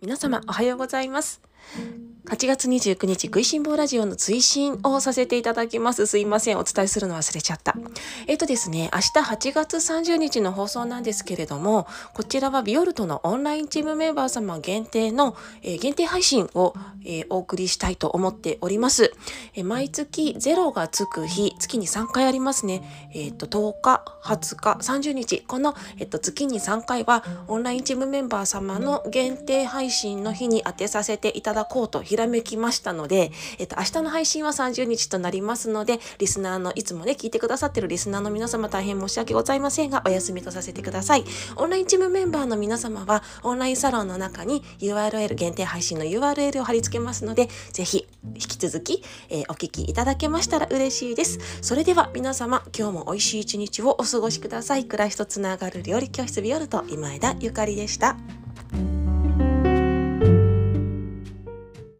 皆様おはようございます。8月29日、食いしん坊ラジオの追伸をさせていただきます。すいません。お伝えするの忘れちゃった。えっ、とですね、明日8月30日の放送なんですけれども、こちらはビオルトのオンラインチームメンバー様限定の、えー、限定配信を、えー、お送りしたいと思っております。え、毎月0がつく日、月に3回ありますね。えっ、と、10日、20日、30日、この、えっと、月に3回はオンラインチームメンバー様の限定配信の日に当てさせていただこうとひらめきましたので、えっと、明日の配信は30日となりますので、リスナーのいつもね、聞いてくださってるリスナーの皆様大変申し訳ございませんが、お休みとさせてください。オンラインチームメンバーの皆様は、オンラインサロンの中に URL、限定配信の URL を貼り付けますので、ぜひ、引き続き、えー、お聞きいただけましたら嬉しいです。それでは皆様、今日も美味しい一日をお過ごしください。暮らしとつながる料理教室ビオルト今枝ゆかりでした。